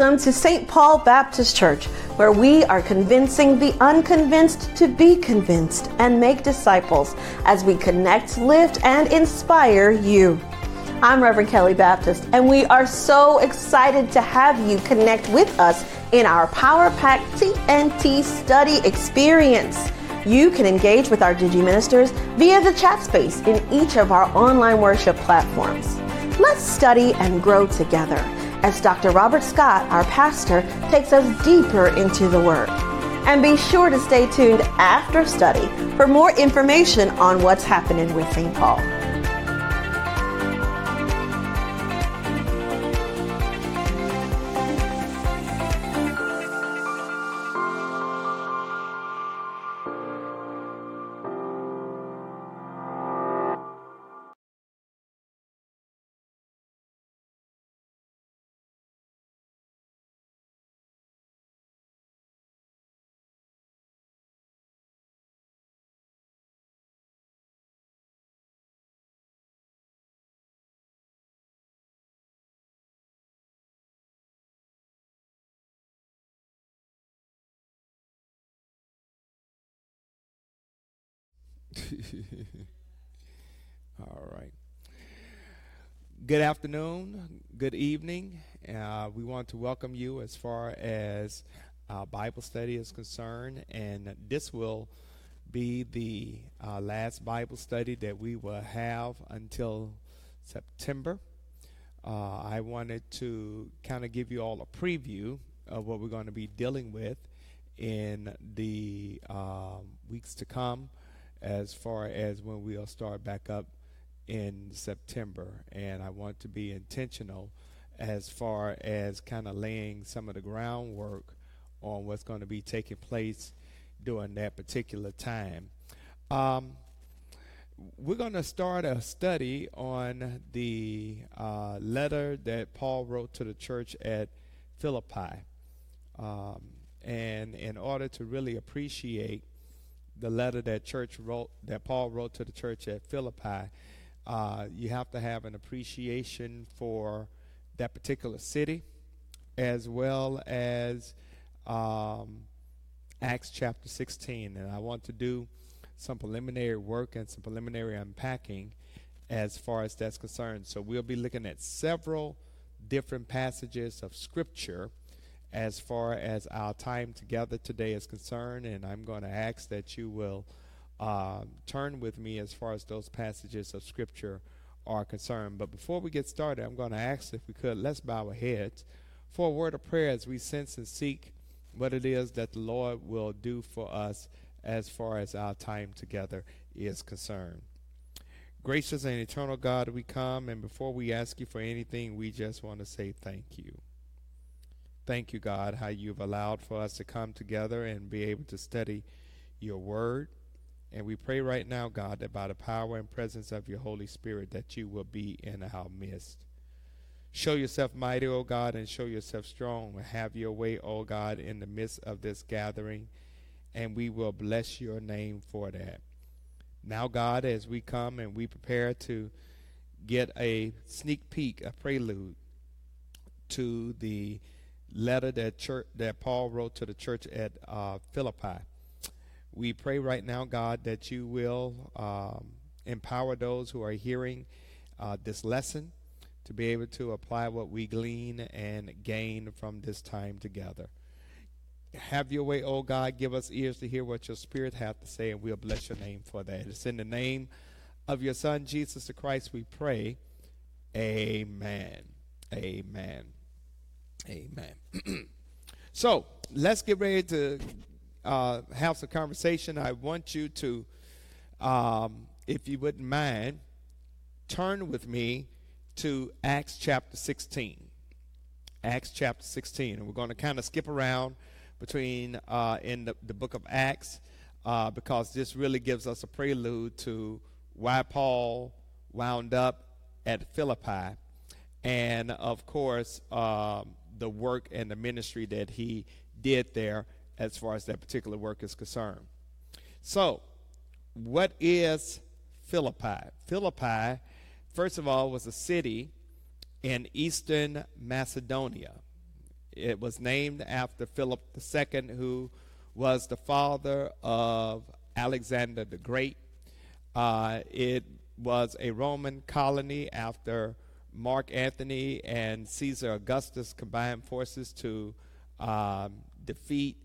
welcome to St. Paul Baptist Church, where we are convincing the unconvinced to be convinced and make disciples as we connect, lift, and inspire you. I'm Reverend Kelly Baptist, and we are so excited to have you connect with us in our Power Pack TNT study experience. You can engage with our Digi ministers via the chat space in each of our online worship platforms. Let's study and grow together as Dr. Robert Scott, our pastor, takes us deeper into the Word. And be sure to stay tuned after study for more information on what's happening with St. Paul. All right. Good afternoon, good evening. Uh, we want to welcome you as far as uh, Bible study is concerned, and this will be the uh, last Bible study that we will have until September. Uh, I wanted to kind of give you all a preview of what we're going to be dealing with in the um, weeks to come as far as when we'll start back up in September. And I want to be intentional as far as kind of laying some of the groundwork on what's going to be taking place during that particular time. Um, we're going to start a study on the uh, letter that Paul wrote to the church at Philippi. Um, and in order to really appreciate the letter that church wrote, that Paul wrote to the church at Philippi, uh, you have to have an appreciation for that particular city, as well as um, Acts chapter 16. And I want to do some preliminary work and some preliminary unpacking as far as that's concerned. So we'll be looking at several different passages of Scripture as far as our time together today is concerned, and I'm going to ask that you will uh, turn with me as far as those passages of Scripture are concerned. But before we get started, I'm going to ask if we could, let's bow our heads for a word of prayer as we sense and seek what it is that the Lord will do for us as far as our time together is concerned. Gracious and eternal God, we come, and before we ask you for anything, we just want to say thank you. Thank you, God, how you've allowed for us to come together and be able to study your word. And we pray right now, God, that by the power and presence of your Holy Spirit, that you will be in our midst. Show yourself mighty, O God, and show yourself strong. Have your way, O God, in the midst of this gathering, and we will bless your name for that. Now, God, as we come and we prepare to get a sneak peek, a prelude to the letter that church that Paul wrote to the church at uh, Philippi. We pray right now, God, that you will um, empower those who are hearing uh, this lesson to be able to apply what we glean and gain from this time together. Have your way, oh God. Give us ears to hear what your Spirit hath to say, and we'll bless your name for that. It's in the name of your Son, Jesus the Christ, we pray. Amen. Amen. Amen. so let's get ready to uh, have some conversation. I want you to, um, if you wouldn't mind, turn with me to Acts chapter 16. Acts chapter 16. And we're going to kind of skip around between uh, in the, the, book of Acts uh, because this really gives us a prelude to why Paul wound up at Philippi. And of course, um, the work and the ministry that he did there as far as that particular work is concerned. So, what is Philippi? Philippi, first of all, was a city in eastern Macedonia. It was named after Philip II, who was the father of Alexander the Great. Uh, it was a Roman colony after Mark Antony and Caesar Augustus combined forces to um, defeat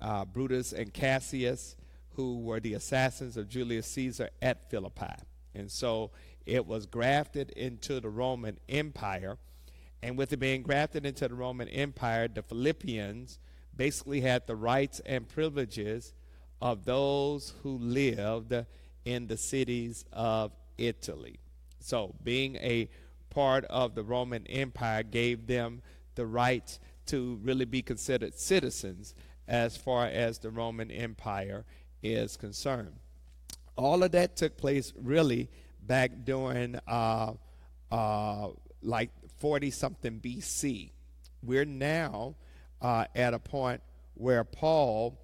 uh, Brutus and Cassius, who were the assassins of Julius Caesar at Philippi. And so it was grafted into the Roman Empire. And with it being grafted into the Roman Empire, the Philippians basically had the rights and privileges of those who lived in the cities of Italy. So, being a part of the Roman Empire gave them the right to really be considered citizens as far as the Roman Empire is concerned. All of that took place really back during uh, uh, like 40 something BC. We're now uh, at a point where Paul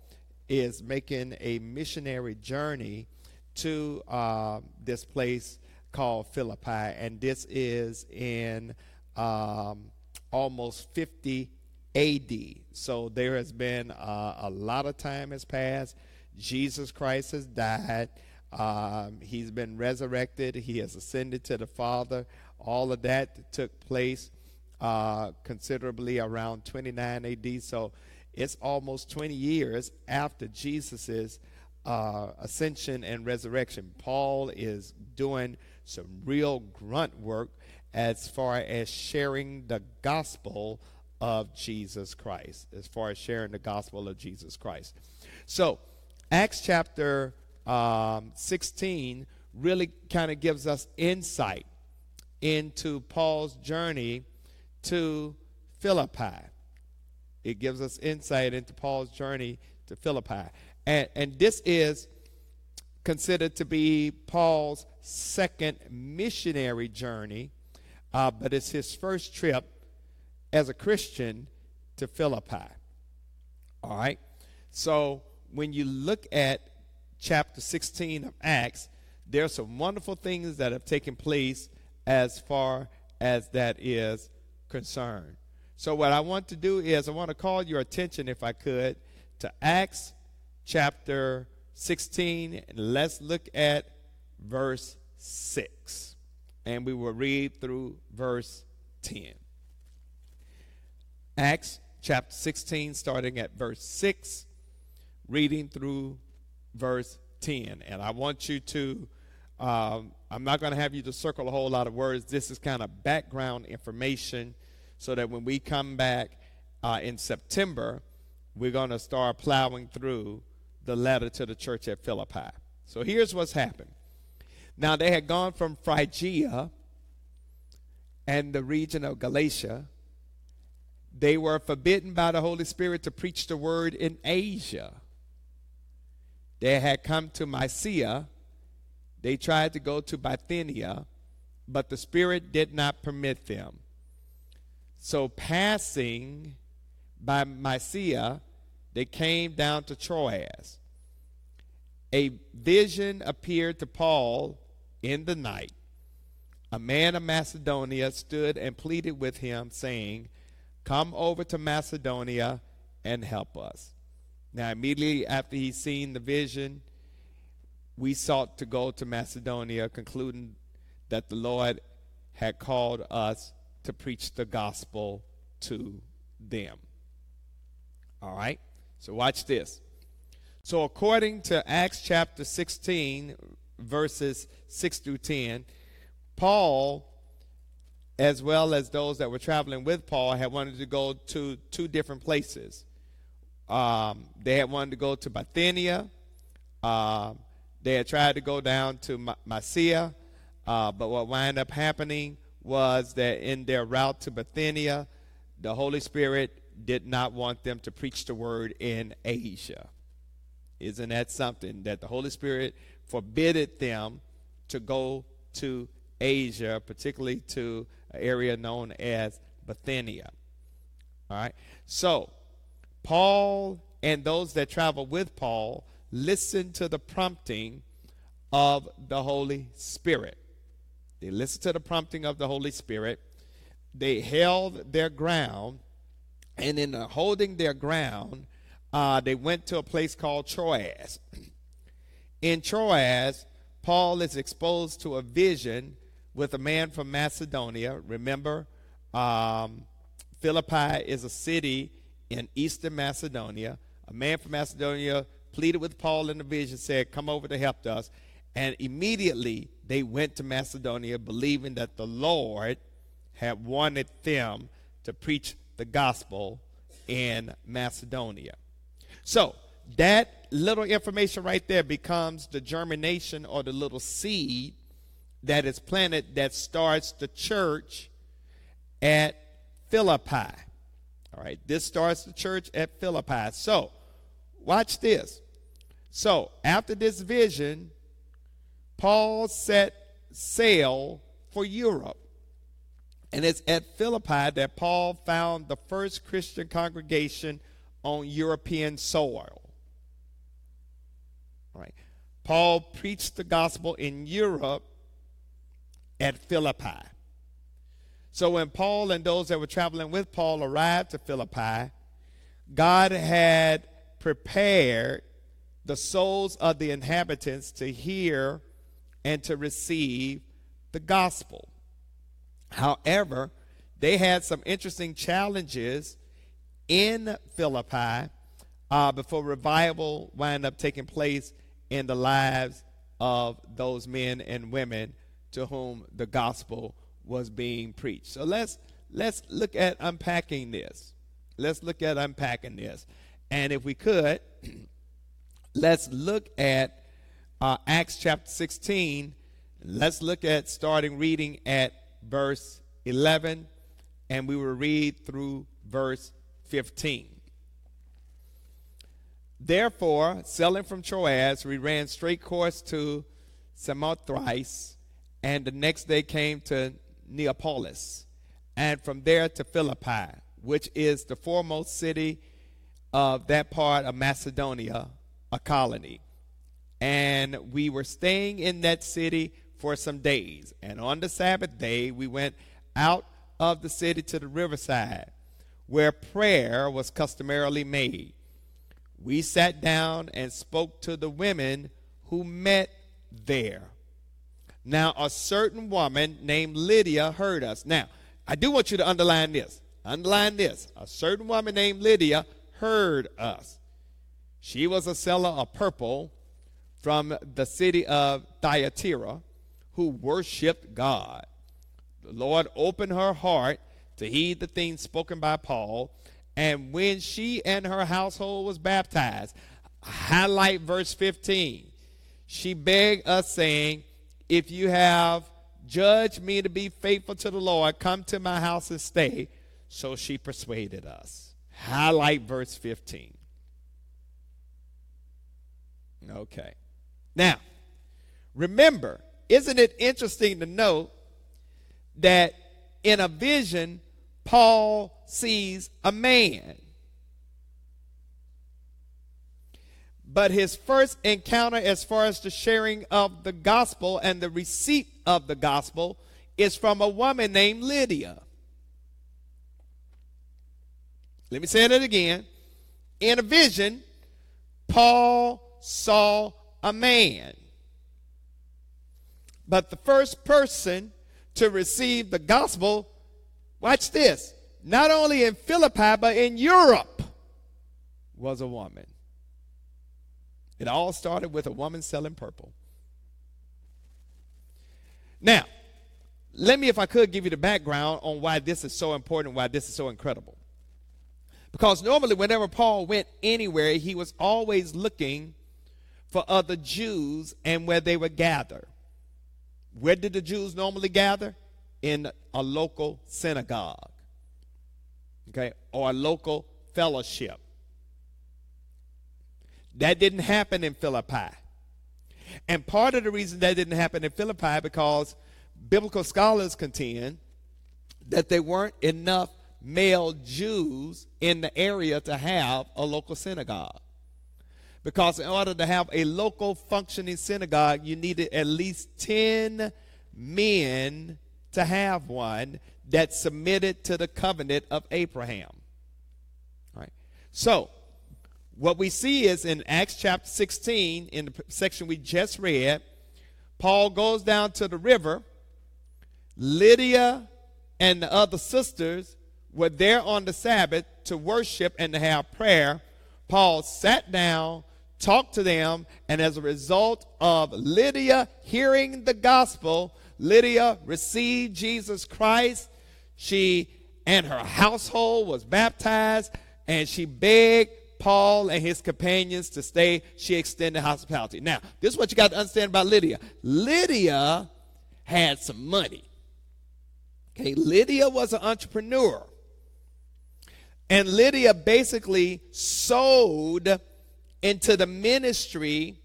is making a missionary journey to uh, this place called Philippi, and this is in um, almost 50 AD. So there has been uh, a lot of time has passed. Jesus Christ has died. Um, he's been resurrected. He has ascended to the Father. All of that took place uh, considerably around 29 AD. So it's almost 20 years after Jesus's uh, ascension and resurrection. Paul is doing some real grunt work as far as sharing the gospel of Jesus Christ, as far as sharing the gospel of Jesus Christ. So, Acts chapter um, 16 really kind of gives us insight into Paul's journey to Philippi. It gives us insight into Paul's journey to Philippi. And, and this is considered to be Paul's second missionary journey, uh, but it's his first trip as a Christian to Philippi. All right? So when you look at chapter 16 of Acts, there are some wonderful things that have taken place as far as that is concerned. So, what I want to do is, I want to call your attention, if I could, to Acts chapter 16. And let's look at verse 6. And we will read through verse 10. Acts chapter 16, starting at verse 6, reading through verse 10. And I want you to, um, I'm not going to have you to circle a whole lot of words. This is kind of background information so that when we come back uh, in September, we're going to start plowing through the letter to the church at Philippi. So here's what's happened. Now they had gone from Phrygia and the region of Galatia. They were forbidden by the Holy Spirit to preach the word in Asia. They had come to Mysia. They tried to go to Bithynia, but the Spirit did not permit them. So, passing by Mysia, they came down to Troas. A vision appeared to Paul in the night. A man of Macedonia stood and pleaded with him, saying, Come over to Macedonia and help us. Now, immediately after he seen the vision, we sought to go to Macedonia, concluding that the Lord had called us to preach the gospel to them. All right? So, watch this. So, according to Acts chapter 16, verses 6 through 10, Paul, as well as those that were traveling with Paul, had wanted to go to two different places. Um, they had wanted to go to Bithynia. Uh, they had tried to go down to Mysia, uh, but what wound up happening was that in their route to Bithynia, the Holy Spirit did not want them to preach the word in Asia. Isn't that something that the Holy Spirit forbidded them to go to Asia, particularly to an area known as Bithynia? All right. So Paul and those that travel with Paul listen to the prompting of the Holy Spirit. They listen to the prompting of the Holy Spirit. they held their ground, and in holding their ground, uh, they went to a place called Troas. In Troas, Paul is exposed to a vision with a man from Macedonia. Remember, um, Philippi is a city in eastern Macedonia. A man from Macedonia pleaded with Paul in the vision, said, Come over to help us. And immediately they went to Macedonia, believing that the Lord had wanted them to preach the gospel in Macedonia. So, that little information right there becomes the germination or the little seed that is planted that starts the church at Philippi. All right, this starts the church at Philippi. So, watch this. So, after this vision, Paul set sail for Europe. And it's at Philippi that Paul found the first Christian congregation on European soil. Paul preached the gospel in Europe at Philippi. So when Paul and those that were traveling with Paul arrived to Philippi, God had prepared the souls of the inhabitants to hear and to receive the gospel. However, they had some interesting challenges in Philippi uh, before revival wound up taking place in the lives of those men and women to whom the gospel was being preached. So let's let's look at unpacking this. Let's look at unpacking this. And if we could, let's look at uh, Acts chapter 16. Let's look at starting reading at verse 11, and we will read through verse 15. Therefore, sailing from Troas, we ran straight course to Samothrace, and the next day came to Neapolis, and from there to Philippi, which is the foremost city of that part of Macedonia, a colony. And we were staying in that city for some days. And on the Sabbath day, we went out of the city to the riverside, where prayer was customarily made. We sat down and spoke to the women who met there. Now, a certain woman named Lydia heard us. Now, I do want you to underline this. Underline this. A certain woman named Lydia heard us. She was a seller of purple from the city of Thyatira who worshiped God. The Lord opened her heart to heed the things spoken by Paul. And when she and her household was baptized, highlight verse 15. She begged us, saying, If you have judged me to be faithful to the Lord, come to my house and stay. So she persuaded us. Highlight verse 15. Okay. Now, remember, isn't it interesting to note that in a vision, Paul sees a man? But his first encounter, as far as the sharing of the gospel and the receipt of the gospel, is from a woman named Lydia. Let me say that again. In a vision, Paul saw a man. But the first person to receive the gospel, watch this, not only in Philippi, but in Europe, was a woman. It all started with a woman selling purple. Now, let me, if I could, give you the background on why this is so important, why this is so incredible. Because normally, whenever Paul went anywhere, he was always looking for other Jews and where they would gather. Where did the Jews normally gather? In a local synagogue, okay, or a local fellowship. That didn't happen in Philippi. And part of the reason that didn't happen in Philippi because biblical scholars contend that there weren't enough male Jews in the area to have a local synagogue. Because in order to have a local functioning synagogue, you needed at least 10 men to have one. that submitted to the covenant of Abraham. All right. So, what we see is in Acts chapter 16, in the section we just read, Paul goes down to the river. Lydia and the other sisters were there on the Sabbath to worship and to have prayer. Paul sat down, talked to them, and as a result of Lydia hearing the gospel, Lydia received Jesus Christ. She and her household was baptized, and she begged Paul and his companions to stay. She extended hospitality. Now, this is what you got to understand about Lydia. Lydia had some money. Okay, Lydia was an entrepreneur. And Lydia basically sold into the ministry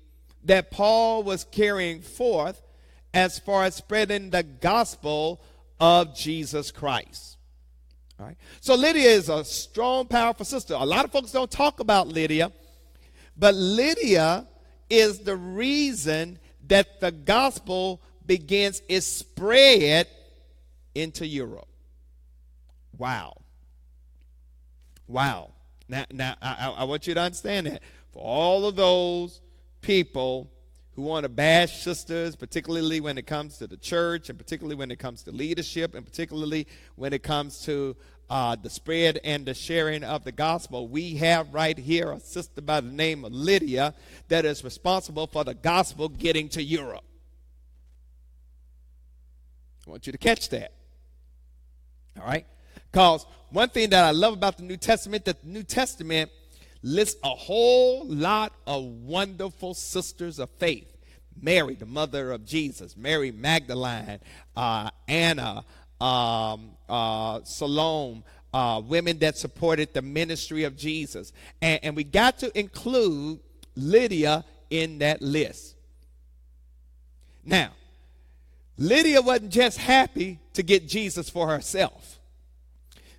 that Paul was carrying forth as far as spreading the gospel of Jesus Christ. All right. So Lydia is a strong, powerful sister. A lot of folks don't talk about Lydia, but Lydia is the reason that the gospel begins its spread into Europe. Wow. Wow. Now, now I, I want you to understand that. For all of those people who want to bash sisters, particularly when it comes to the church, and particularly when it comes to leadership, and particularly when it comes to uh, the spread and the sharing of the gospel, we have right here a sister by the name of Lydia that is responsible for the gospel getting to Europe. I want you to catch that. All right? Because one thing that I love about the New Testament, that the New Testament lists a whole lot of wonderful sisters of faith. Mary, the mother of Jesus, Mary Magdalene, uh, Anna, um, uh, Salome, uh, women that supported the ministry of Jesus. And, and we got to include Lydia in that list. Now, Lydia wasn't just happy to get Jesus for herself.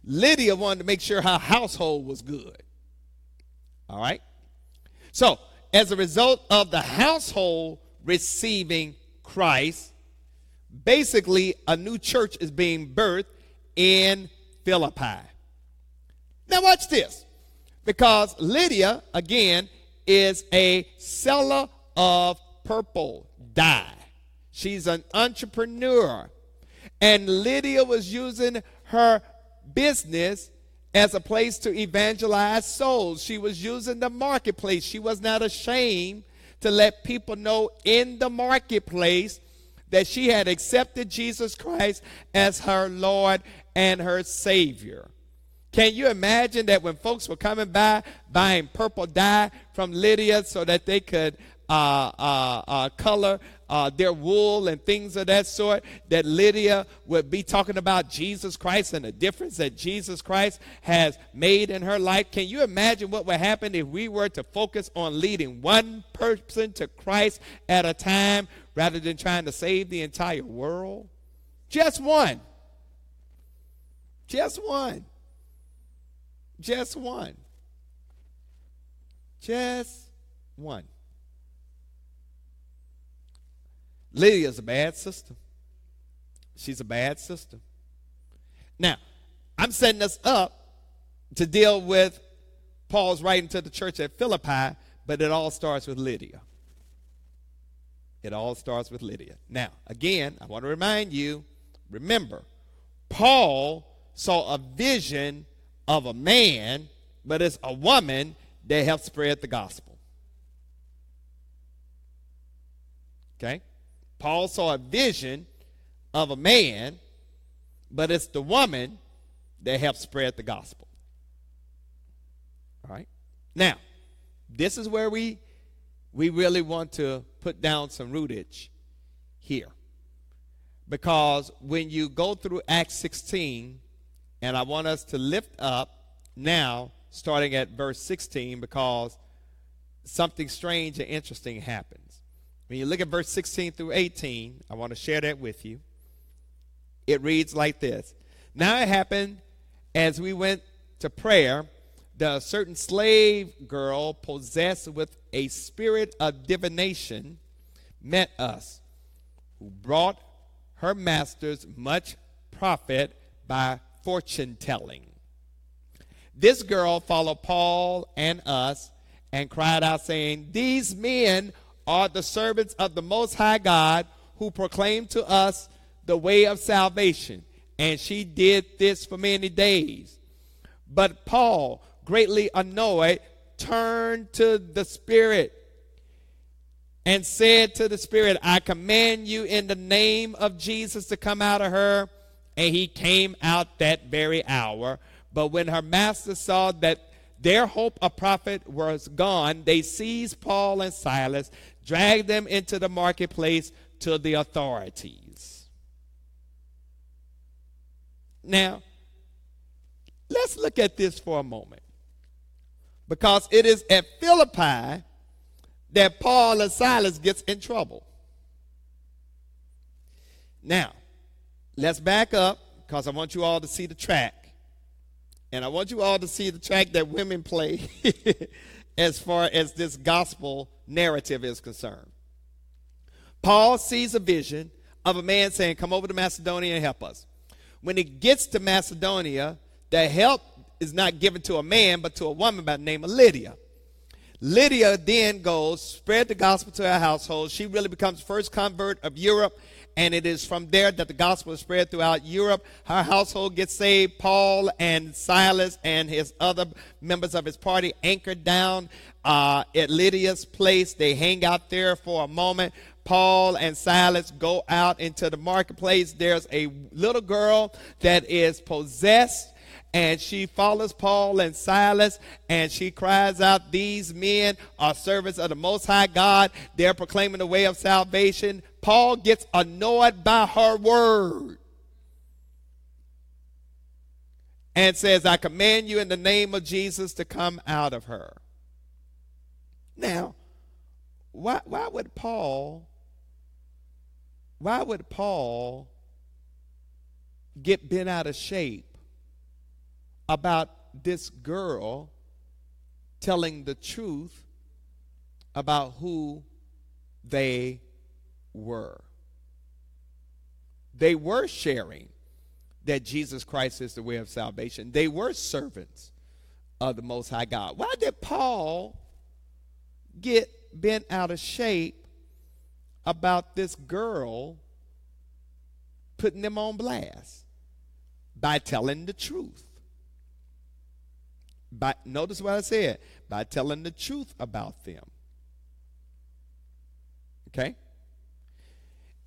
Lydia wanted to make sure her household was good. All right? So, as a result of the household receiving Christ, basically a new church is being birthed in Philippi. Now, watch this. Because Lydia, again, is a seller of purple dye. She's an entrepreneur. And Lydia was using her business as a place to evangelize souls. She was using the marketplace. She was not ashamed to let people know in the marketplace that she had accepted Jesus Christ as her Lord and her Savior. Can you imagine that when folks were coming by buying purple dye from Lydia so that they could uh, uh, uh, color uh, their wool and things of that sort, that Lydia would be talking about Jesus Christ and the difference that Jesus Christ has made in her life. Can you imagine what would happen if we were to focus on leading one person to Christ at a time rather than trying to save the entire world? Just one. Just one. Just one. Just one. Lydia's a bad sister. She's a bad sister. Now, I'm setting us up to deal with Paul's writing to the church at Philippi, but it all starts with Lydia. It all starts with Lydia. Now, again, I want to remind you remember, Paul saw a vision of a man, but it's a woman that helped spread the gospel. Okay? Paul saw a vision of a man, but it's the woman that helped spread the gospel. All right? Now, this is where we we really want to put down some rootage here. Because when you go through Acts 16, and I want us to lift up now, starting at verse 16, because something strange and interesting happens. When you look at verse 16 through 18, I want to share that with you. It reads like this Now it happened as we went to prayer, the certain slave girl possessed with a spirit of divination met us, who brought her masters much profit by fortune telling. This girl followed Paul and us and cried out, saying, These men are the servants of the Most High God who proclaim to us the way of salvation. And she did this for many days. But Paul, greatly annoyed, turned to the Spirit and said to the Spirit, I command you in the name of Jesus to come out of her. And he came out that very hour. But when her master saw that their hope of profit was gone, they seized Paul and Silas, dragged them into the marketplace to the authorities. Now, let's look at this for a moment. Because it is at Philippi that Paul and Silas gets in trouble. Now, let's back up because I want you all to see the track. And I want you all to see the track that women play as far as this gospel narrative is concerned. Paul sees a vision of a man saying, Come over to Macedonia and help us. When he gets to Macedonia, the help is not given to a man, but to a woman by the name of Lydia. Lydia then goes, spread the gospel to her household. She really becomes the first convert of Europe and it is from there that the gospel is spread throughout Europe. Her household gets saved. Paul and Silas and his other members of his party anchored down uh, at Lydia's place. They hang out there for a moment. Paul and Silas go out into the marketplace. There's a little girl that is possessed and she follows Paul and Silas and she cries out, These men are servants of the Most High God. They're proclaiming the way of salvation. Paul gets annoyed by her word and says, I command you in the name of Jesus to come out of her. Now, why, why would Paul, why would Paul get bent out of shape about this girl telling the truth about who they were. They were sharing that Jesus Christ is the way of salvation. They were servants of the Most High God. Why did Paul get bent out of shape about this girl putting them on blast? By telling the truth. By, notice what I said by telling the truth about them. Okay?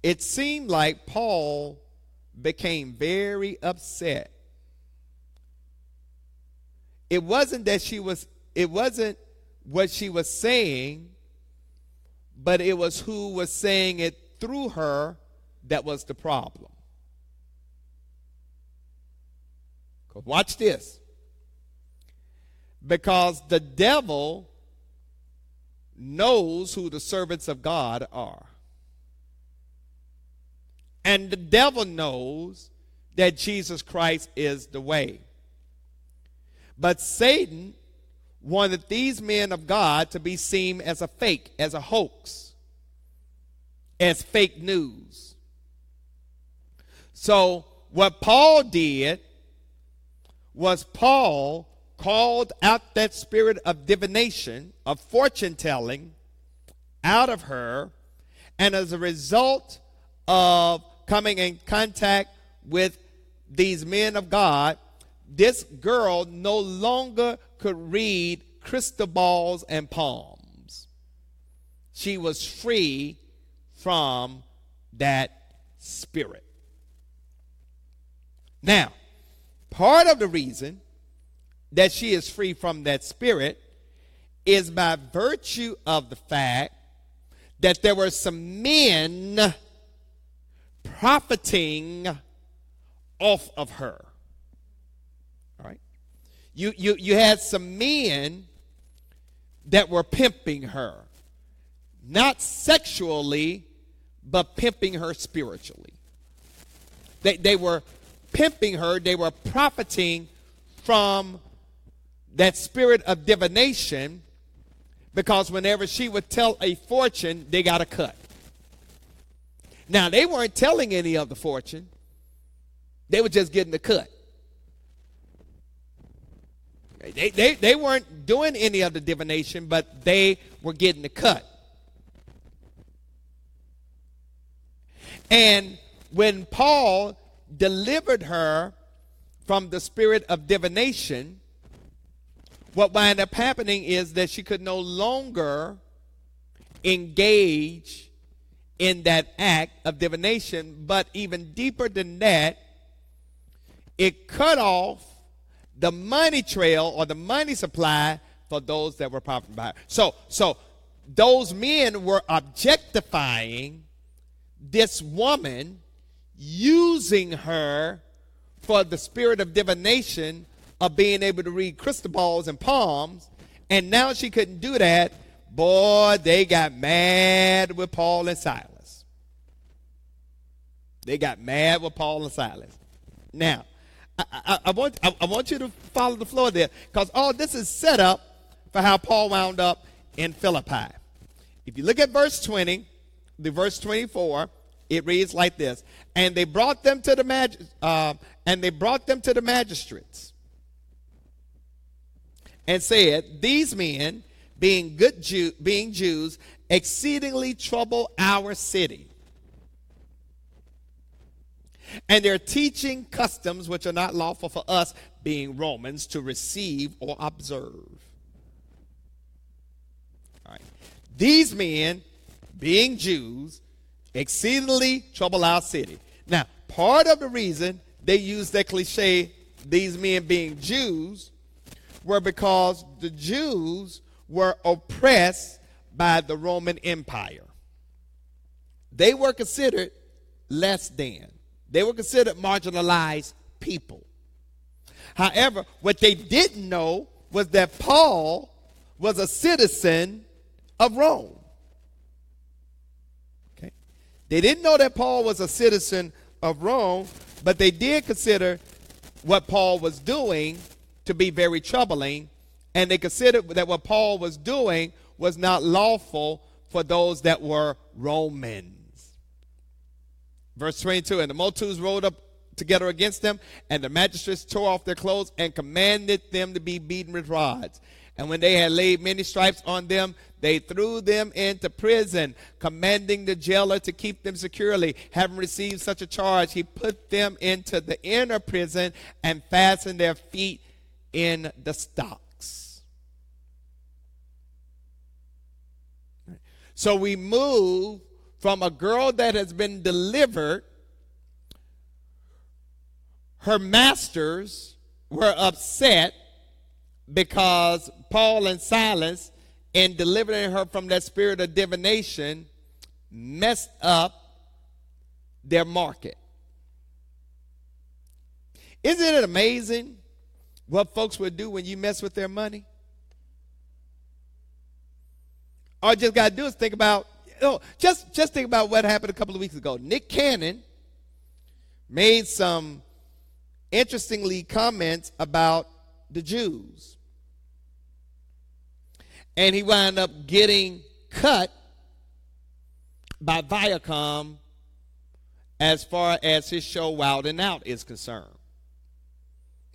It seemed like Paul became very upset. It wasn't that she was, it wasn't what she was saying, but it was who was saying it through her that was the problem. Watch this. Because the devil knows who the servants of God are. And the devil knows that Jesus Christ is the way. But Satan wanted these men of God to be seen as a fake, as a hoax, as fake news. So, what Paul did was Paul called out that spirit of divination, of fortune telling, out of her, and as a result of coming in contact with these men of God, this girl no longer could read crystal balls and palms. She was free from that spirit. Now, part of the reason that she is free from that spirit is by virtue of the fact that there were some men profiting off of her. All right? You, you, you had some men that were pimping her, not sexually, but pimping her spiritually. They, they were pimping her, they were profiting from that spirit of divination because whenever she would tell a fortune, they got a cut. Now, they weren't telling any of the fortune. They were just getting the cut. They, they, they weren't doing any of the divination, but they were getting the cut. And when Paul delivered her from the spirit of divination, what wound up happening is that she could no longer engage in that act of divination, but even deeper than that, it cut off the money trail or the money supply for those that were profiting by it. So, so those men were objectifying this woman, using her for the spirit of divination of being able to read crystal balls and palms, and now she couldn't do that. Boy, they got mad with Paul and Silas. They got mad with Paul and Silas. Now, I, I, I want, I, I, want you to follow the flow there because all this is set up for how Paul wound up in Philippi. If you look at verse 20, the verse 24, it reads like this: "And they brought them to the mag- uh, and they brought them to the magistrates, and said, These men, being good Jew- being Jews, exceedingly trouble our city." And they're teaching customs which are not lawful for us, being Romans, to receive or observe. All right. These men, being Jews, exceedingly trouble our city. Now, part of the reason they use that cliche, these men being Jews, were because the Jews were oppressed by the Roman Empire. They were considered less than, they were considered marginalized people. However, what they didn't know was that Paul was a citizen of Rome. They didn't know that Paul was a citizen of Rome, but they did consider what Paul was doing to be very troubling, and they considered that what Paul was doing was not lawful for those that were Romans. Verse 22 And the multitudes rode up together against them, and the magistrates tore off their clothes and commanded them to be beaten with rods. And when they had laid many stripes on them, they threw them into prison, commanding the jailer to keep them securely. Having received such a charge, he put them into the inner prison and fastened their feet in the stocks. So we move from a girl that has been delivered, her masters were upset because Paul and Silas, in delivering her from that spirit of divination, messed up their market. Isn't it amazing what folks would do when you mess with their money? All you just got to do is think about, know, just, just think about what happened a couple of weeks ago. Nick Cannon made some interestingly comments about the Jews and he wound up getting cut by Viacom as far as his show Wild 'N Out is concerned.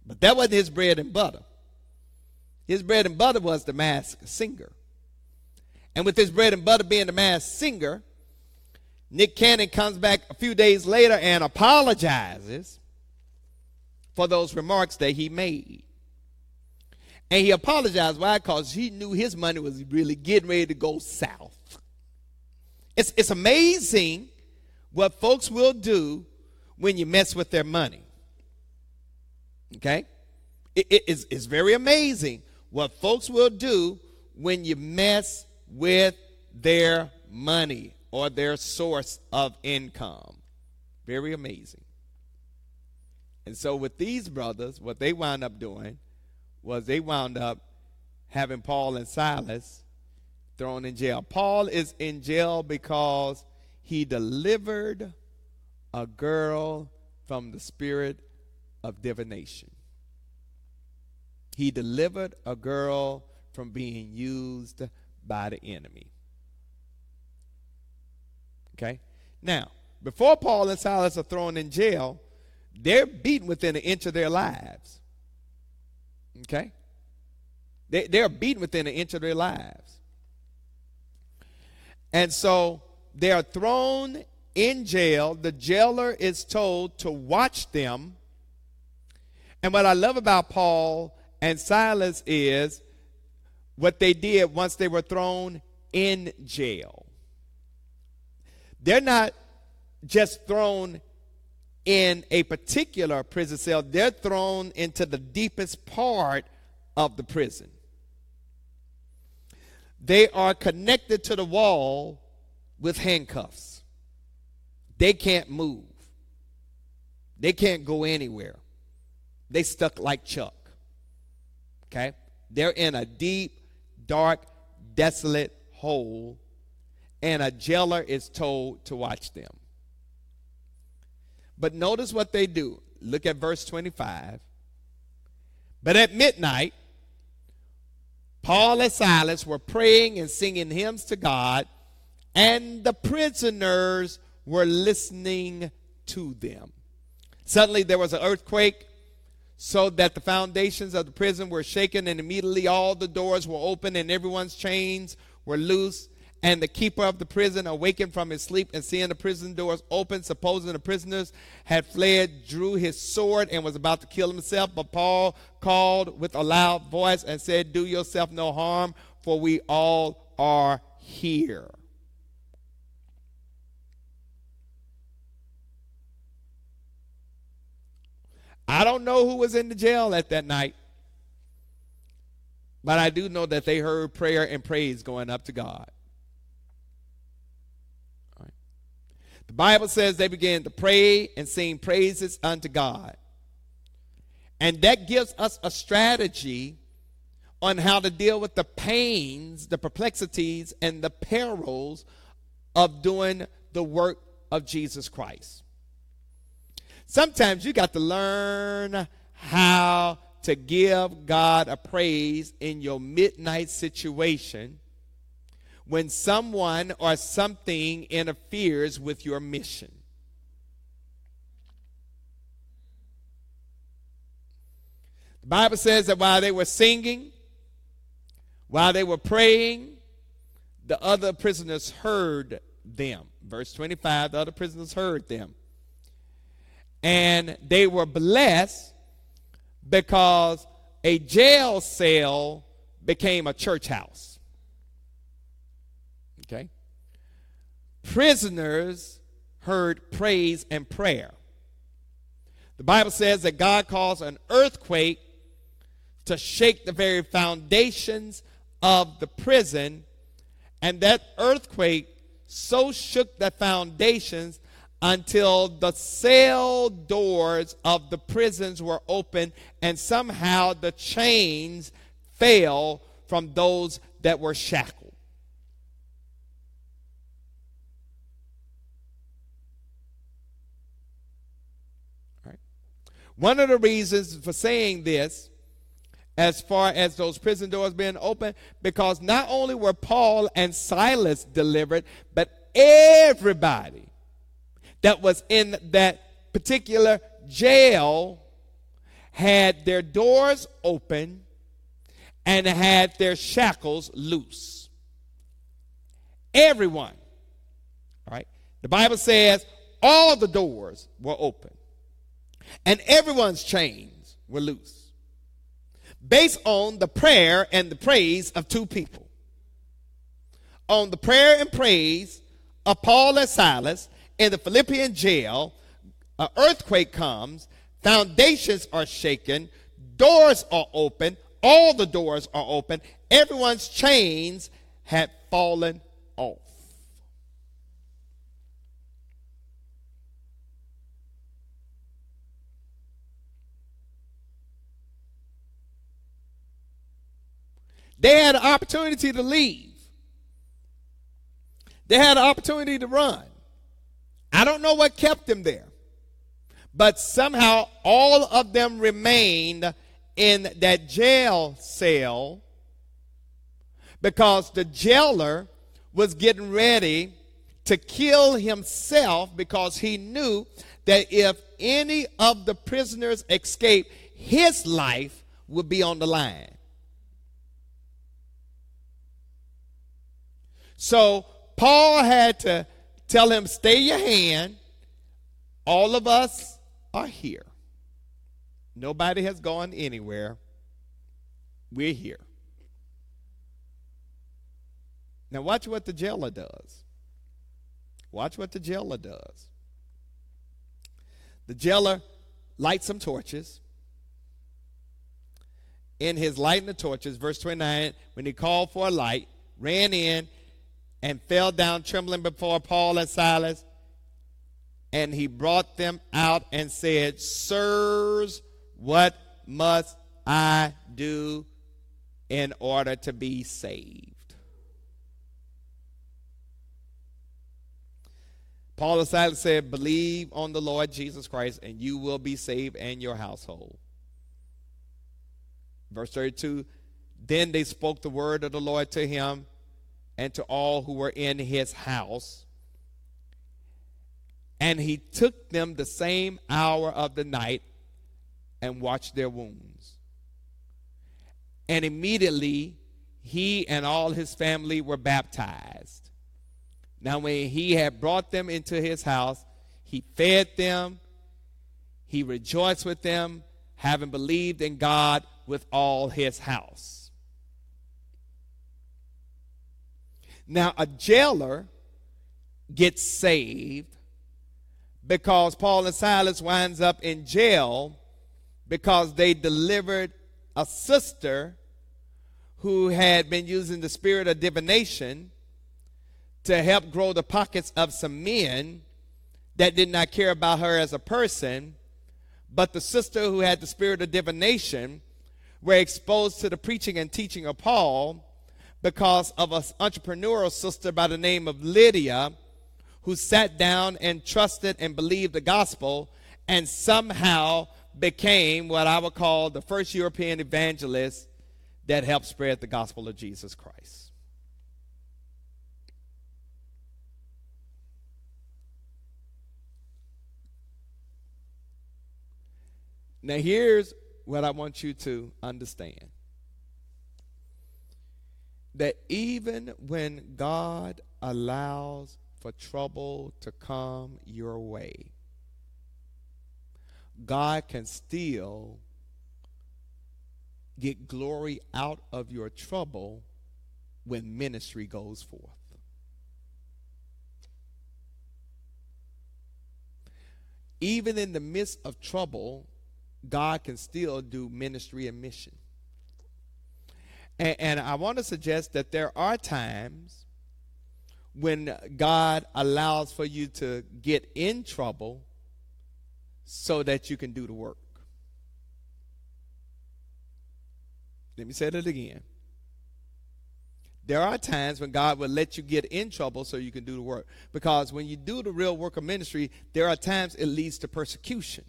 But that wasn't his bread and butter. His bread and butter was the masked singer. And with his bread and butter being the masked singer, Nick Cannon comes back a few days later and apologizes for those remarks that he made. And he apologized. Why? Because he knew his money was really getting ready to go south. It's, it's amazing what folks will do when you mess with their money. Okay? It, it, it's, it's very amazing what folks will do when you mess with their money or their source of income. Very amazing. And so, with these brothers, what they wound up doing was they wound up having Paul and Silas thrown in jail. Paul is in jail because he delivered a girl from the spirit of divination. He delivered a girl from being used by the enemy. Okay? Now, before Paul and Silas are thrown in jail, they're beaten within an inch of their lives. Okay? They, they're beaten within an inch of their lives. And so they are thrown in jail. The jailer is told to watch them. And what I love about Paul and Silas is what they did once they were thrown in jail. They're not just thrown in a particular prison cell, they're thrown into the deepest part of the prison. They are connected to the wall with handcuffs. They can't move. They can't go anywhere. They stuck like Chuck. Okay? They're in a deep, dark, desolate hole, and a jailer is told to watch them. But notice what they do. Look at verse 25. But at midnight, Paul and Silas were praying and singing hymns to God, and the prisoners were listening to them. Suddenly there was an earthquake, so that the foundations of the prison were shaken, and immediately all the doors were open, and everyone's chains were loose. And the keeper of the prison awakened from his sleep and seeing the prison doors open, supposing the prisoners had fled, drew his sword and was about to kill himself. But Paul called with a loud voice and said, Do yourself no harm, for we all are here. I don't know who was in the jail at that night, but I do know that they heard prayer and praise going up to God. The Bible says they began to pray and sing praises unto God. And that gives us a strategy on how to deal with the pains, the perplexities, and the perils of doing the work of Jesus Christ. Sometimes you got to learn how to give God a praise in your midnight situation when someone or something interferes with your mission. The Bible says that while they were singing, while they were praying, the other prisoners heard them. Verse 25 the other prisoners heard them. And they were blessed because a jail cell became a church house. Okay? Prisoners heard praise and prayer. The Bible says that God caused an earthquake to shake the very foundations of the prison, and that earthquake so shook the foundations until the cell doors of the prisons were open, and somehow the chains fell from those that were shackled. One of the reasons for saying this, as far as those prison doors being open, because not only were Paul and Silas delivered, but everybody that was in that particular jail had their doors open and had their shackles loose. Everyone. All right? The Bible says all the doors were open and everyone's chains were loose based on the prayer and the praise of two people. On the prayer and praise of Paul and Silas in the Philippian jail, an earthquake comes, foundations are shaken, doors are open, all the doors are open, everyone's chains had fallen off. They had an opportunity to leave. They had an opportunity to run. I don't know what kept them there. But somehow all of them remained in that jail cell because the jailer was getting ready to kill himself because he knew that if any of the prisoners escaped, his life would be on the line. So Paul had to tell him, Stay your hand. All of us are here. Nobody has gone anywhere. We're here. Now, watch what the jailer does. Watch what the jailer does. The jailer lights some torches. In his lighting the torches, verse 29, when he called for a light, ran in and fell down trembling before Paul and Silas. And he brought them out and said, Sirs, what must I do in order to be saved? Paul and Silas said, Believe on the Lord Jesus Christ, and you will be saved and your household. Verse 32 Then they spoke the word of the Lord to him and to all who were in his house. And he took them the same hour of the night and watched their wounds. And immediately he and all his family were baptized. Now, when he had brought them into his house, he fed them, he rejoiced with them, having believed in God with all his house. Now, a jailer gets saved because Paul and Silas winds up in jail because they delivered a sister who had been using the spirit of divination to help grow the pockets of some men that did not care about her as a person, but the sister who had the spirit of divination were exposed to the preaching and teaching of Paul because of an entrepreneurial sister by the name of Lydia who sat down and trusted and believed the gospel and somehow became what I would call the first European evangelist that helped spread the gospel of Jesus Christ. Now, here's what I want you to understand that even when God allows for trouble to come your way, God can still get glory out of your trouble when ministry goes forth. Even in the midst of trouble, God can still do ministry and mission. And, and, I want to suggest that there are times when God allows for you to get in trouble so that you can do the work. Let me say that again. There are times when God will let you get in trouble so you can do the work. Because when you do the real work of ministry, there are times it leads to persecution.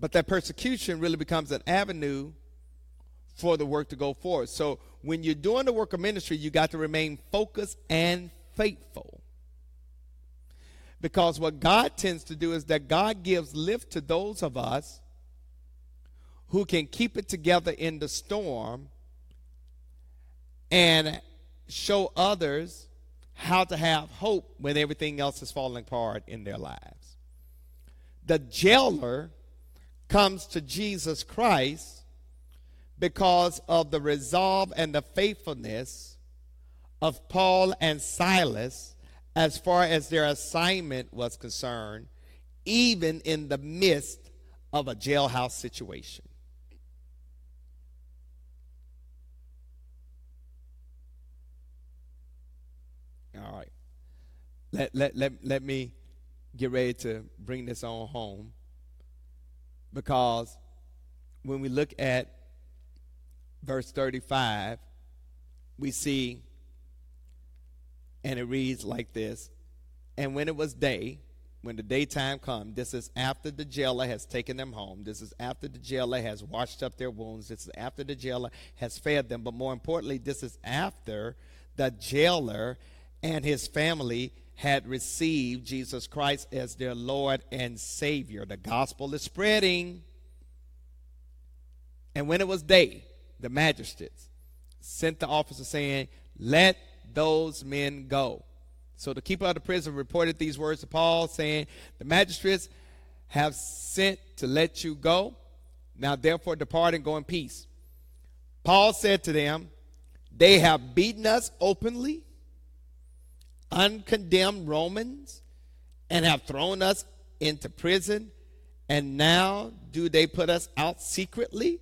But that persecution really becomes an avenue for the work to go forward. So when you're doing the work of ministry, you got to remain focused and faithful. Because what God tends to do is that God gives lift to those of us who can keep it together in the storm and show others how to have hope when everything else is falling apart in their lives. The jailer comes to Jesus Christ because of the resolve and the faithfulness of Paul and Silas as far as their assignment was concerned, even in the midst of a jailhouse situation. All right. Let, let, let, let me get ready to bring this on home because when we look at verse 35, we see, and it reads like this And when it was day, when the daytime come, this is after the jailer has taken them home. This is after the jailer has washed up their wounds. This is after the jailer has fed them. But more importantly, this is after the jailer and his family had received Jesus Christ as their Lord and Savior. The gospel is spreading. And when it was day, the magistrates sent the officer saying, Let those men go. So the keeper of the prison reported these words to Paul, saying, The magistrates have sent to let you go. Now therefore depart and go in peace. Paul said to them, They have beaten us openly, uncondemned Romans, and have thrown us into prison, and now do they put us out secretly?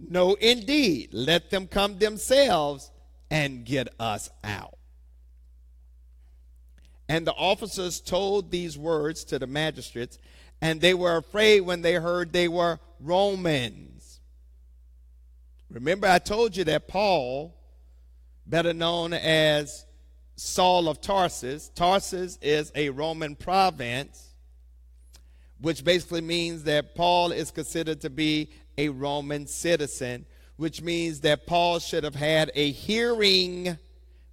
No, indeed. Let them come themselves and get us out. And the officers told these words to the magistrates, and they were afraid when they heard they were Romans. Remember, I told you that Paul, better known as Saul of Tarsus, Tarsus is a Roman province, which basically means that Paul is considered to be a Roman citizen, which means that Paul should have had a hearing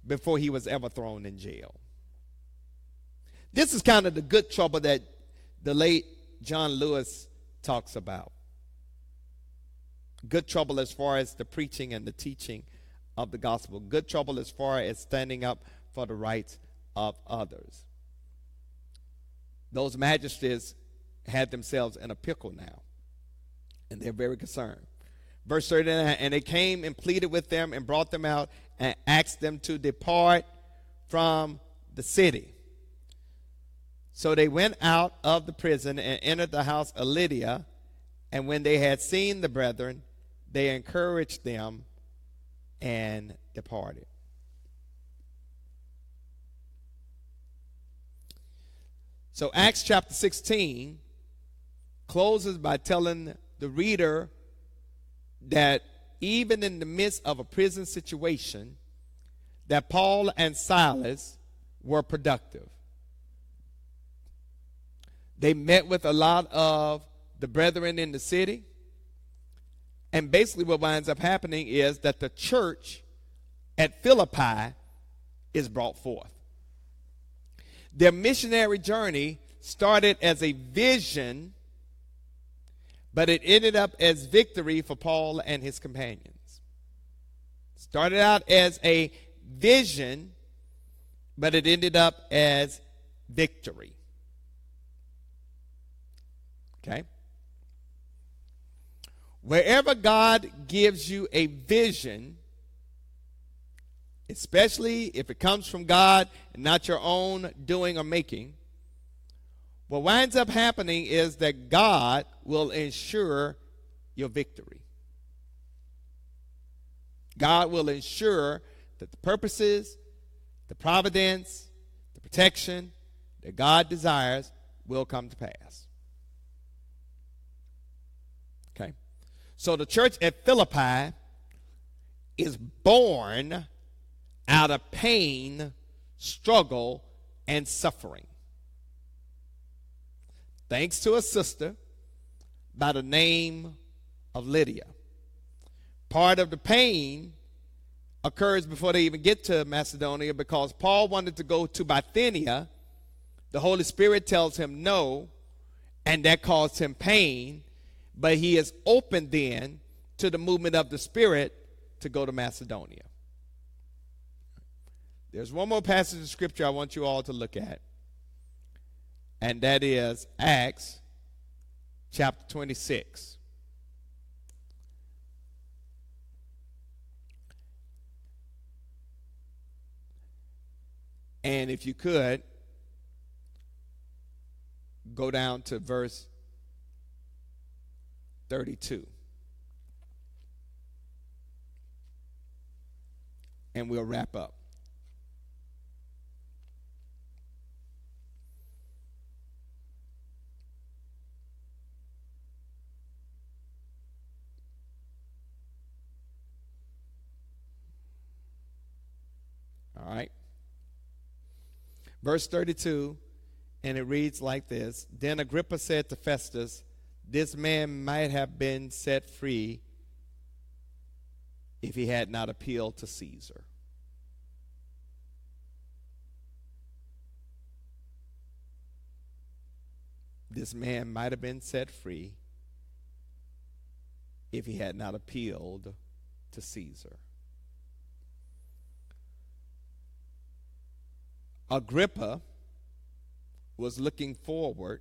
before he was ever thrown in jail. This is kind of the good trouble that the late John Lewis talks about. Good trouble as far as the preaching and the teaching of the gospel. Good trouble as far as standing up for the rights of others. Those magistrates had themselves in a pickle now and they're very concerned. Verse 39 And they came and pleaded with them and brought them out and asked them to depart from the city. So they went out of the prison and entered the house of Lydia. And when they had seen the brethren, they encouraged them and departed. So Acts chapter 16 closes by telling the reader that even in the midst of a prison situation, that Paul and Silas were productive. They met with a lot of the brethren in the city. And basically, what winds up happening is that the church at Philippi is brought forth. Their missionary journey started as a vision but it ended up as victory for Paul and his companions. Started out as a vision, but it ended up as victory. Okay? Wherever God gives you a vision, especially if it comes from God and not your own doing or making, what winds up happening is that God will ensure your victory. God will ensure that the purposes, the providence, the protection that God desires will come to pass. Okay? So the church at Philippi is born out of pain, struggle, and suffering thanks to a sister by the name of Lydia. Part of the pain occurs before they even get to Macedonia because Paul wanted to go to Bithynia. The Holy Spirit tells him no, and that caused him pain, but he is open then to the movement of the Spirit to go to Macedonia. There's one more passage of scripture I want you all to look at and that is Acts chapter 26. And if you could, go down to verse 32. And we'll wrap up. All right? Verse 32, and it reads like this Then Agrippa said to Festus, This man might have been set free if he had not appealed to Caesar. This man might have been set free if he had not appealed to Caesar. Agrippa was looking forward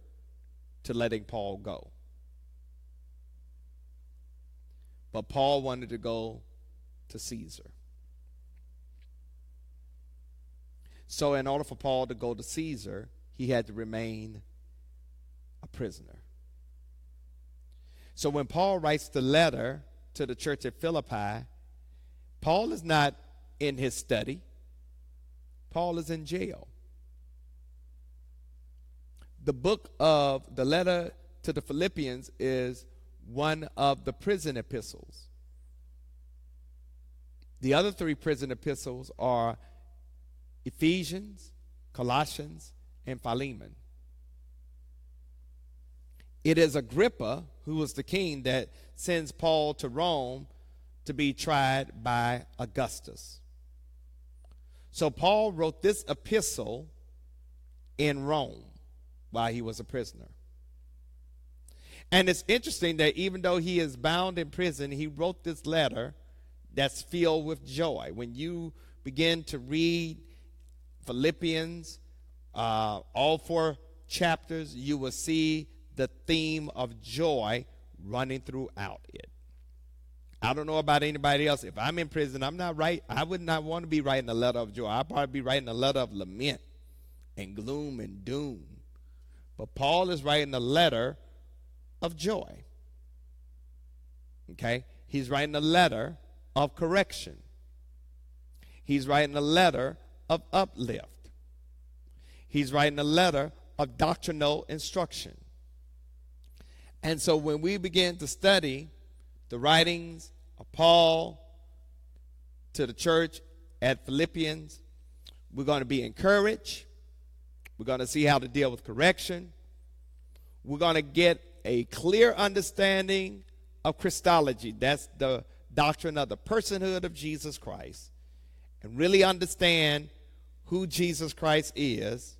to letting Paul go. But Paul wanted to go to Caesar. So, in order for Paul to go to Caesar, he had to remain a prisoner. So, when Paul writes the letter to the church at Philippi, Paul is not in his study, Paul is in jail. The book of the letter to the Philippians is one of the prison epistles. The other three prison epistles are Ephesians, Colossians, and Philemon. It is Agrippa, who was the king, that sends Paul to Rome to be tried by Augustus. So Paul wrote this epistle in Rome while he was a prisoner. And it's interesting that even though he is bound in prison, he wrote this letter that's filled with joy. When you begin to read Philippians, uh, all four chapters, you will see the theme of joy running throughout it. I don't know about anybody else. If I'm in prison, I'm not right. I would not want to be writing a letter of joy. I'd probably be writing a letter of lament and gloom and doom. But Paul is writing a letter of joy. Okay? He's writing a letter of correction. He's writing a letter of uplift. He's writing a letter of doctrinal instruction. And so when we begin to study the writings Paul to the church at Philippians, we're going to be encouraged. We're going to see how to deal with correction. We're going to get a clear understanding of Christology. That's the doctrine of the personhood of Jesus Christ. And really understand who Jesus Christ is.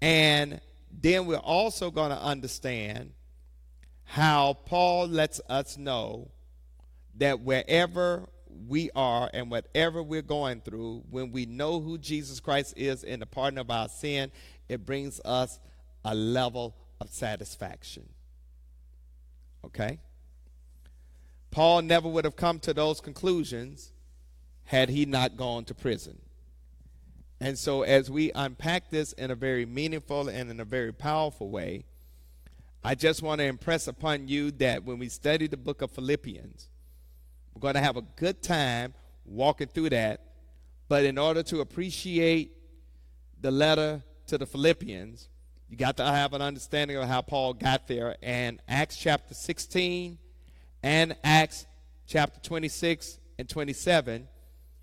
And then we're also going to understand how Paul lets us know that wherever we are and whatever we're going through, when we know who Jesus Christ is in the pardon of our sin, it brings us a level of satisfaction. Okay? Paul never would have come to those conclusions had he not gone to prison. And so, as we unpack this in a very meaningful and in a very powerful way, I just want to impress upon you that when we study the book of Philippians, we're going to have a good time walking through that. But in order to appreciate the letter to the Philippians, you got to have an understanding of how Paul got there. And Acts chapter 16 and Acts chapter 26 and 27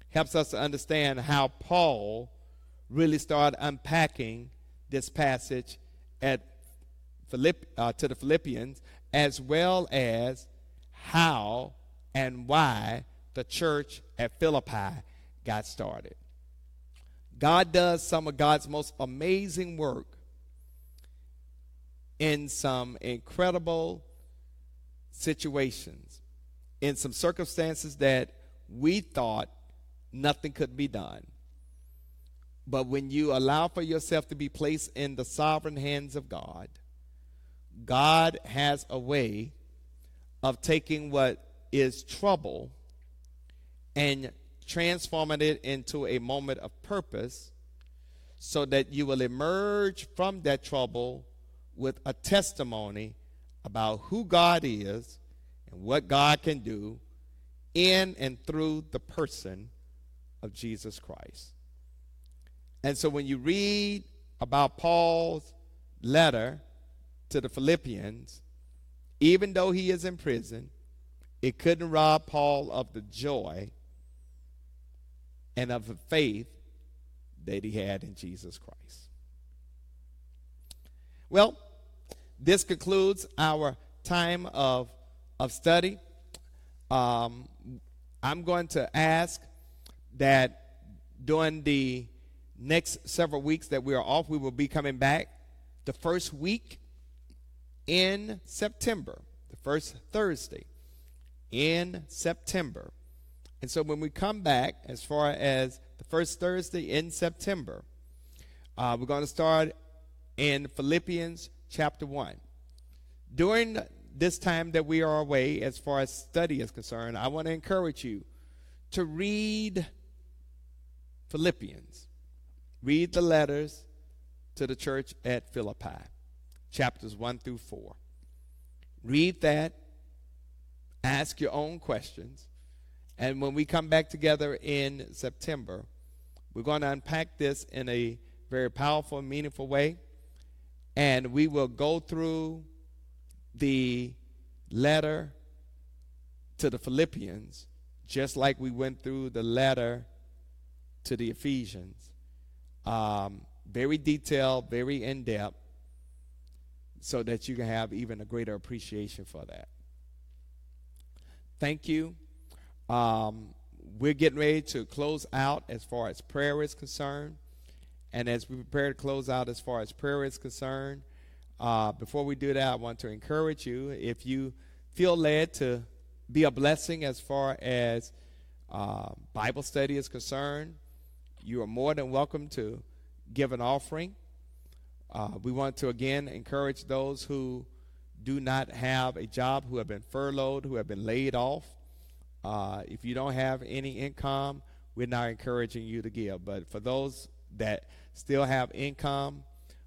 helps us to understand how Paul really started unpacking this passage at Philipp, uh, to the Philippians, as well as how and why the church at Philippi got started. God does some of God's most amazing work in some incredible situations, in some circumstances that we thought nothing could be done. But when you allow for yourself to be placed in the sovereign hands of God, God has a way of taking what is trouble and transforming it into a moment of purpose so that you will emerge from that trouble with a testimony about who God is and what God can do in and through the person of Jesus Christ. And so when you read about Paul's letter to the Philippians, even though he is in prison, it couldn't rob Paul of the joy and of the faith that he had in Jesus Christ. Well, this concludes our time of, of study. Um, I'm going to ask that during the next several weeks that we are off, we will be coming back. The first week in September, the first Thursday in September. And so when we come back, as far as the first Thursday in September, uh, we're going to start in Philippians chapter 1. During this time that we are away, as far as study is concerned, I want to encourage you to read Philippians. Read the letters to the church at Philippi, chapters 1 through 4. Read that, ask your own questions, and when we come back together in September, we're going to unpack this in a very powerful, meaningful way. And we will go through the letter to the Philippians just like we went through the letter to the Ephesians. Um, very detailed, very in depth, so that you can have even a greater appreciation for that. Thank you. Um, we're getting ready to close out as far as prayer is concerned. And as we prepare to close out as far as prayer is concerned, uh, before we do that, I want to encourage you if you feel led to be a blessing as far as uh, Bible study is concerned, you are more than welcome to give an offering. Uh, we want to again encourage those who do not have a job, who have been furloughed, who have been laid off. Uh, if you don't have any income, we're not encouraging you to give. But for those that still have income,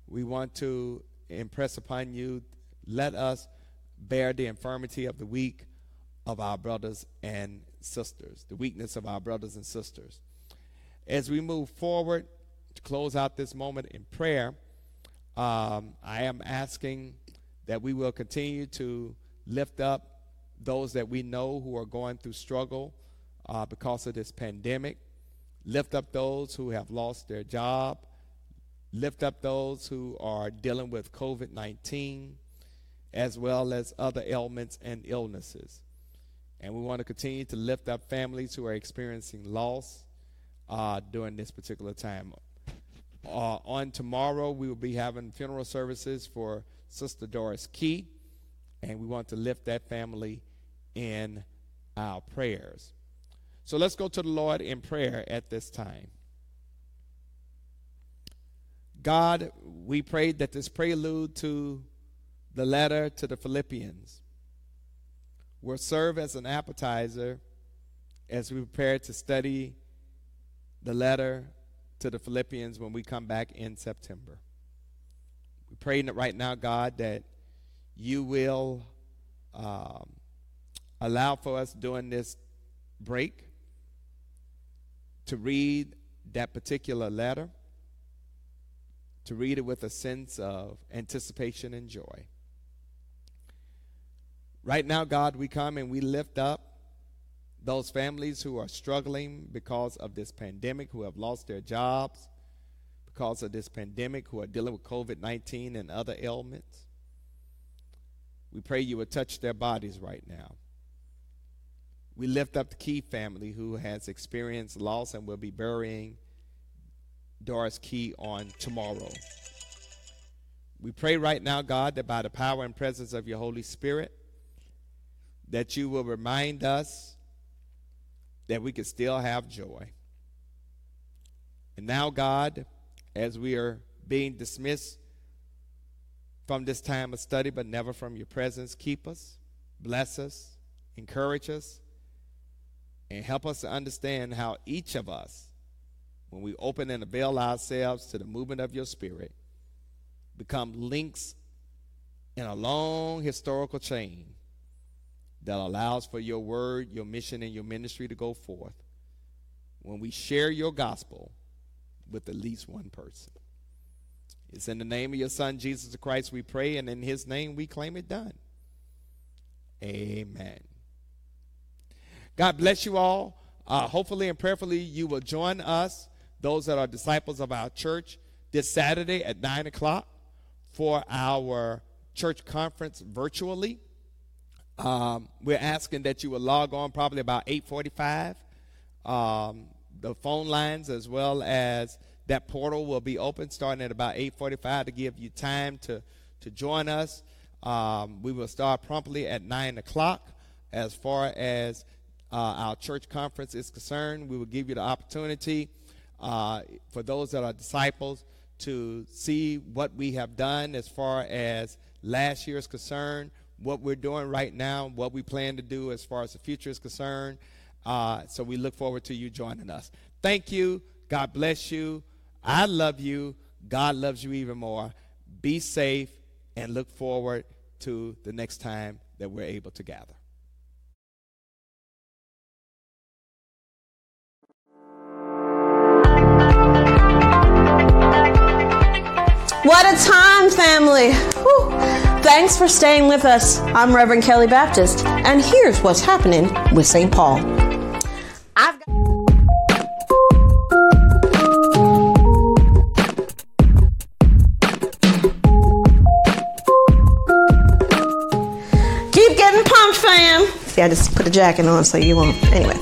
we want to impress upon you let us bear the infirmity of the weak of our brothers and sisters, the weakness of our brothers and sisters. As we move forward to close out this moment in prayer, um, I am asking that we will continue to lift up those that we know who are going through struggle uh, because of this pandemic. Lift up those who have lost their job. Lift up those who are dealing with COVID 19, as well as other ailments and illnesses. And we want to continue to lift up families who are experiencing loss uh, during this particular time. Uh, on tomorrow, we will be having funeral services for Sister Doris Key, and we want to lift that family in our prayers. So let's go to the Lord in prayer at this time. God, we pray that this prelude to the letter to the Philippians will serve as an appetizer as we prepare to study the letter to the Philippians when we come back in September. We pray right now, God, that you will um, allow for us during this break to read that particular letter, to read it with a sense of anticipation and joy. Right now, God, we come and we lift up those families who are struggling because of this pandemic, who have lost their jobs because of this pandemic, who are dealing with COVID 19 and other ailments. We pray you will touch their bodies right now. We lift up the Key family who has experienced loss and will be burying Doris Key on tomorrow. We pray right now, God, that by the power and presence of your Holy Spirit, that you will remind us that we can still have joy. And now, God, as we are being dismissed from this time of study, but never from your presence, keep us, bless us, encourage us, and help us to understand how each of us, when we open and avail ourselves to the movement of your spirit, become links in a long historical chain that allows for your word, your mission, and your ministry to go forth. When we share your gospel with at least one person. It's in the name of your Son, Jesus Christ, we pray, and in his name we claim it done. Amen. God bless you all. Uh, hopefully and prayerfully, you will join us, those that are disciples of our church, this Saturday at 9 o'clock for our church conference virtually. Um, we're asking that you will log on probably about 8:45. Um, the phone lines as well as that portal will be open starting at about 8:45 to give you time to to join us. Um, we will start promptly at 9 o'clock. As far as uh, our church conference is concerned, we will give you the opportunity uh, for those that are disciples to see what we have done as far as last year is concerned, what we're doing right now, what we plan to do as far as the future is concerned. Uh, so we look forward to you joining us. Thank you. God bless you. I love you. God loves you even more. Be safe and look forward to the next time that we're able to gather. What a time, family! Whew. Thanks for staying with us. I'm Reverend Kelly Baptist, and here's what's happening with St. Paul. I've got- Keep getting pumped, fam. See, I just put a jacket on so you won't. Anyway,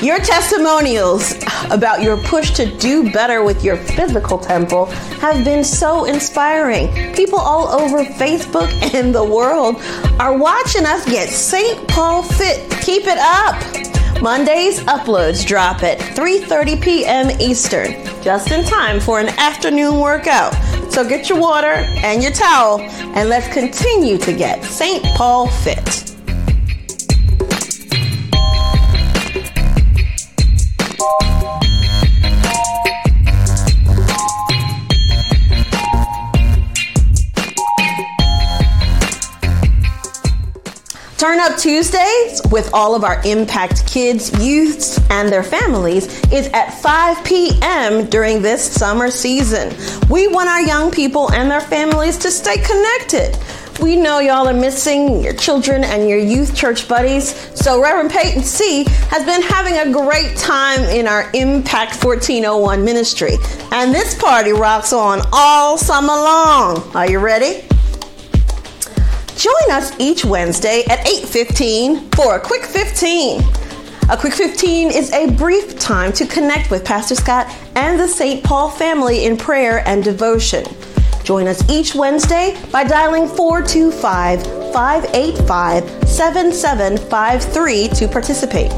your testimonials about your push to do better with your physical temple have been so inspiring. People all over Facebook and the world are watching us get St. Paul fit. Keep it up. Mondays uploads drop at 3:30 p.m. Eastern, just in time for an afternoon workout. So get your water and your towel and let's continue to get St. Paul fit. Turn Up Tuesdays with all of our Impact kids, youths, and their families is at 5 p.m. during this summer season. We want our young people and their families to stay connected. We know y'all are missing your children and your youth church buddies, so Reverend Peyton C. has been having a great time in our Impact 1401 ministry. And this party rocks on all summer long. Are you ready? Join us each Wednesday at 8:15 for a quick 15. A quick 15 is a brief time to connect with Pastor Scott and the St. Paul family in prayer and devotion. Join us each Wednesday by dialing 425 585 7753 to participate.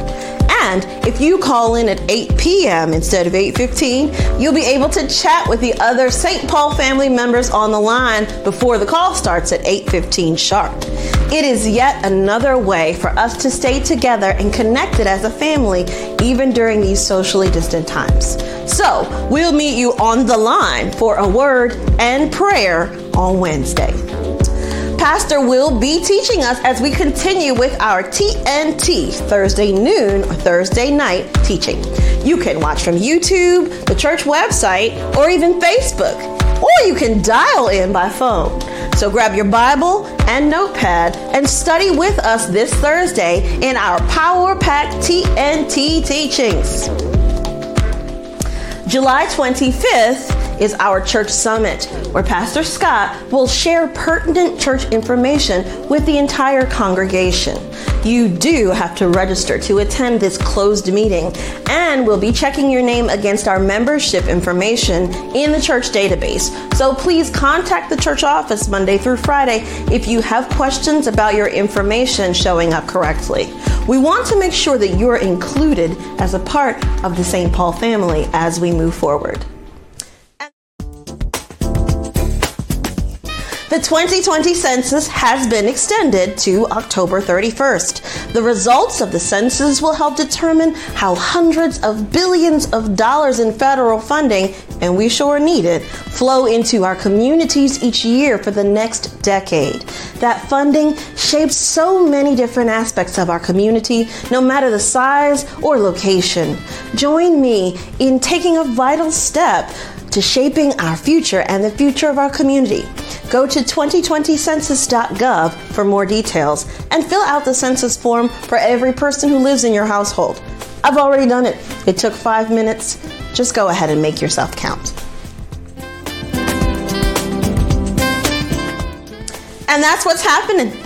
And if you call in at 8 p.m. instead of 8:15, you'll be able to chat with the other St. Paul family members on the line before the call starts at 8:15 sharp. It is yet another way for us to stay together and connected as a family even during these socially distant times. So, we'll meet you on the line for a word and prayer on Wednesday. Pastor will be teaching us as we continue with our TNT Thursday noon or Thursday night teaching. You can watch from YouTube, the church website, or even Facebook, or you can dial in by phone. So grab your Bible and notepad and study with us this Thursday in our Power Pack TNT teachings. July 25th is our church summit, where Pastor Scott will share pertinent church information with the entire congregation. You do have to register to attend this closed meeting, and we'll be checking your name against our membership information in the church database. So please contact the church office Monday through Friday if you have questions about your information showing up correctly. We want to make sure that you're included as a part of the St. Paul family as we move forward. The 2020 census has been extended to October 31st. The results of the census will help determine how hundreds of billions of dollars in federal funding, and we sure need it, flow into our communities each year for the next decade. That funding shapes so many different aspects of our community, no matter the size or location. Join me in taking a vital step to shaping our future and the future of our community. Go to 2020census.gov for more details and fill out the census form for every person who lives in your household. I've already done it. It took five minutes. Just go ahead and make yourself count. And that's what's happening.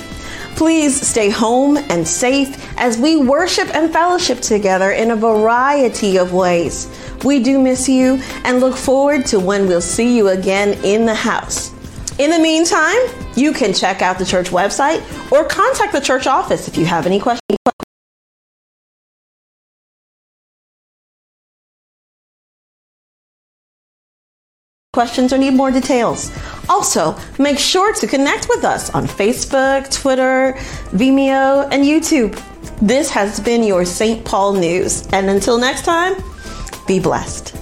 Please stay home and safe as we worship and fellowship together in a variety of ways. We do miss you and look forward to when we'll see you again in the house. In the meantime, You can check out the church website or contact the church office if you have any questions. questions or need more details. Also, make sure to connect with us on Facebook, Twitter, Vimeo, and YouTube. This has been your St. Paul News, and until next time, be blessed.